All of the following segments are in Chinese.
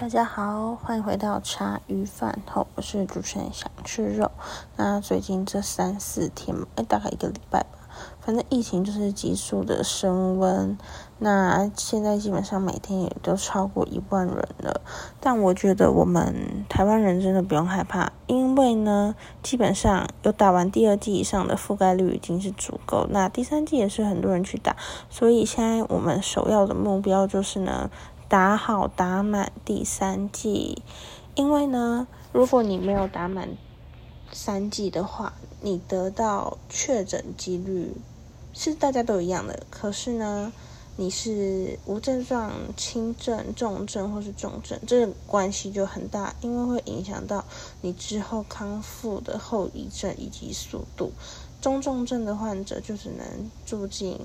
大家好，欢迎回到茶余饭后，我是主持人想吃肉。那最近这三四天，哎，大概一个礼拜吧，反正疫情就是急速的升温。那现在基本上每天也都超过一万人了。但我觉得我们台湾人真的不用害怕，因为呢，基本上有打完第二剂以上的覆盖率已经是足够。那第三剂也是很多人去打，所以现在我们首要的目标就是呢。打好打满第三剂，因为呢，如果你没有打满三剂的话，你得到确诊几率是大家都一样的。可是呢，你是无症状、轻症、重症或是重症，这个关系就很大，因为会影响到你之后康复的后遗症以及速度。中重症的患者就只能住进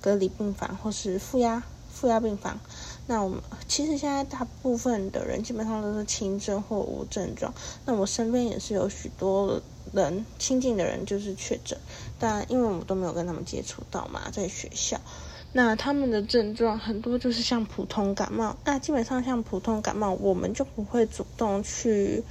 隔离病房或是负压负压病房。那我们其实现在大部分的人基本上都是轻症或无症状。那我身边也是有许多人亲近的人就是确诊，但因为我们都没有跟他们接触到嘛，在学校，那他们的症状很多就是像普通感冒。那基本上像普通感冒，我们就不会主动去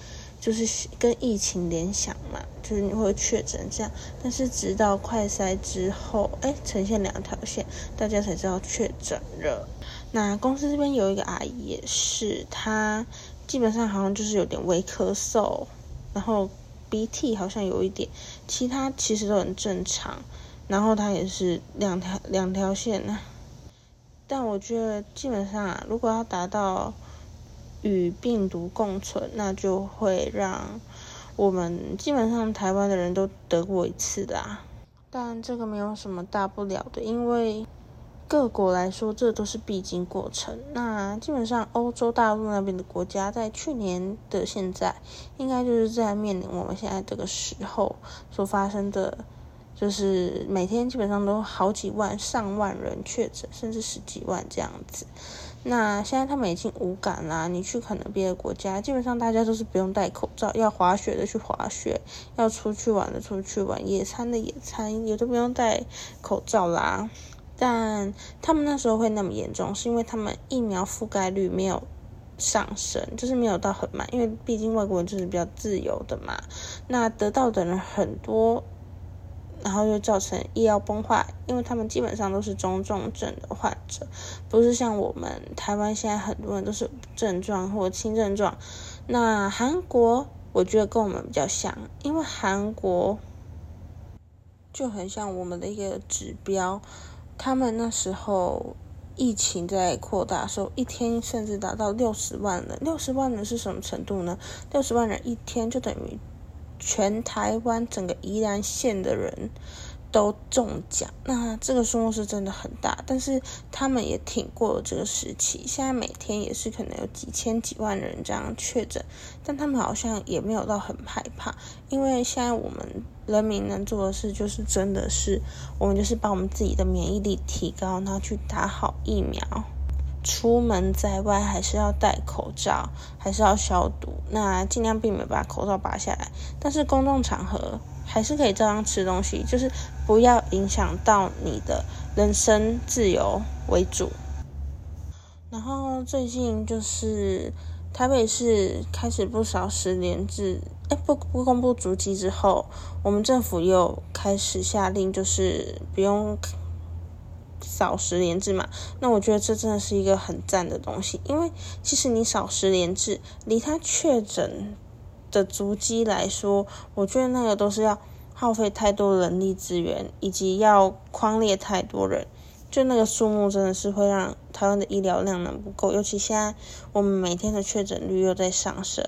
就是跟疫情联想嘛，就是你会确诊这样。但是直到快筛之后，哎，呈现两条线，大家才知道确诊了。那公司这边有一个阿姨也是，她基本上好像就是有点微咳嗽，然后鼻涕好像有一点，其他其实都很正常。然后她也是两条两条线呢，但我觉得基本上啊，如果要达到与病毒共存，那就会让我们基本上台湾的人都得过一次的啊。但这个没有什么大不了的，因为。各国来说，这都是必经过程。那基本上，欧洲大陆那边的国家，在去年的现在，应该就是在面临我们现在这个时候所发生的，就是每天基本上都好几万、上万人确诊，甚至十几万这样子。那现在他们已经无感啦。你去可能别的国家，基本上大家都是不用戴口罩，要滑雪的去滑雪，要出去玩的出去玩，野餐的野餐，也都不用戴口罩啦。但他们那时候会那么严重，是因为他们疫苗覆盖率没有上升，就是没有到很慢，因为毕竟外国人就是比较自由的嘛。那得到的人很多，然后又造成医疗崩坏，因为他们基本上都是中重症的患者，不是像我们台湾现在很多人都是症状或轻症状。那韩国我觉得跟我们比较像，因为韩国就很像我们的一个指标。他们那时候疫情在扩大的时候，一天甚至达到六十万人。六十万人是什么程度呢？六十万人一天就等于全台湾整个宜兰县的人。都中奖，那这个数目是真的很大，但是他们也挺过了这个时期。现在每天也是可能有几千几万人这样确诊，但他们好像也没有到很害怕，因为现在我们人民能做的事就是真的是，我们就是把我们自己的免疫力提高，然后去打好疫苗，出门在外还是要戴口罩，还是要消毒，那尽量避免把口罩拔下来，但是公众场合。还是可以照样吃东西，就是不要影响到你的人身自由为主。然后最近就是台北市开始不少十连制，哎不不公布足迹之后，我们政府又开始下令，就是不用少十连制嘛。那我觉得这真的是一个很赞的东西，因为其实你少十连制，离他确诊。的足迹来说，我觉得那个都是要耗费太多人力资源，以及要框列太多人，就那个数目真的是会让台湾的医疗量能不够。尤其现在我们每天的确诊率又在上升，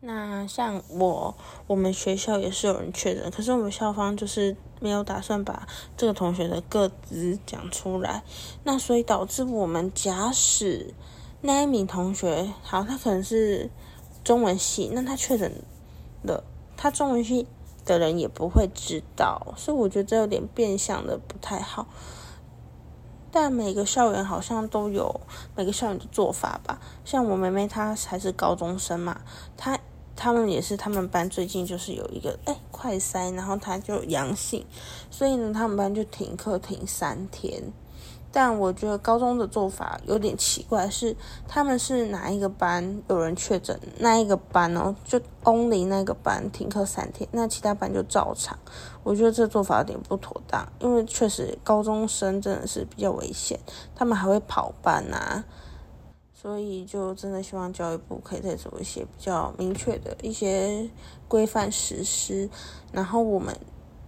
那像我，我们学校也是有人确诊，可是我们校方就是没有打算把这个同学的个资讲出来，那所以导致我们假使那一名同学，好，他可能是。中文系，那他确诊了，他中文系的人也不会知道，所以我觉得这有点变相的不太好。但每个校园好像都有每个校园的做法吧，像我妹妹她还是高中生嘛，她他们也是他们班最近就是有一个哎快筛，然后他就阳性，所以呢他们班就停课停三天。但我觉得高中的做法有点奇怪，是他们是哪一个班有人确诊，那一个班哦就 only 那个班停课三天，那其他班就照常。我觉得这做法有点不妥当，因为确实高中生真的是比较危险，他们还会跑班啊，所以就真的希望教育部可以再做一些比较明确的一些规范实施，然后我们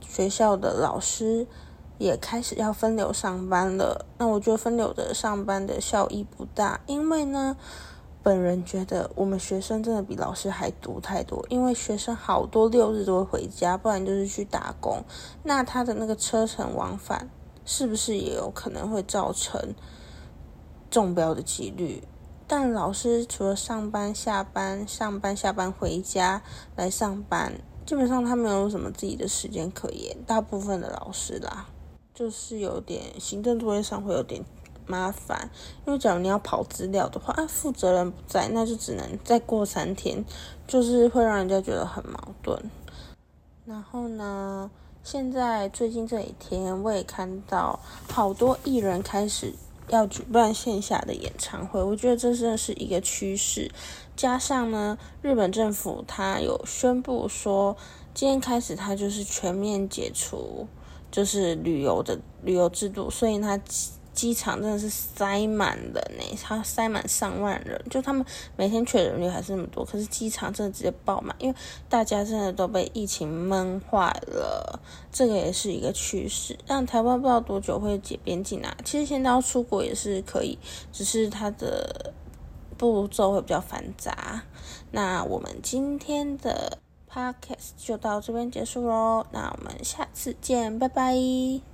学校的老师。也开始要分流上班了，那我觉得分流的上班的效益不大，因为呢，本人觉得我们学生真的比老师还读太多，因为学生好多六日都会回家，不然就是去打工，那他的那个车程往返是不是也有可能会造成中标的几率？但老师除了上班、下班、上班、下班回家来上班，基本上他没有什么自己的时间可言，大部分的老师啦。就是有点行政作业上会有点麻烦，因为假如你要跑资料的话，啊，负责人不在，那就只能再过三天，就是会让人家觉得很矛盾。然后呢，现在最近这几天，我也看到好多艺人开始要举办线下的演唱会，我觉得这真的是一个趋势。加上呢，日本政府他有宣布说，今天开始他就是全面解除。就是旅游的旅游制度，所以它机机场真的是塞满人呢，它塞满上万人，就他们每天确诊率还是那么多，可是机场真的直接爆满，因为大家真的都被疫情闷坏了，这个也是一个趋势。但台湾不知道多久会解边境啊，其实现在要出国也是可以，只是它的步骤会比较繁杂。那我们今天的。Podcast 就到这边结束喽，那我们下次见，拜拜。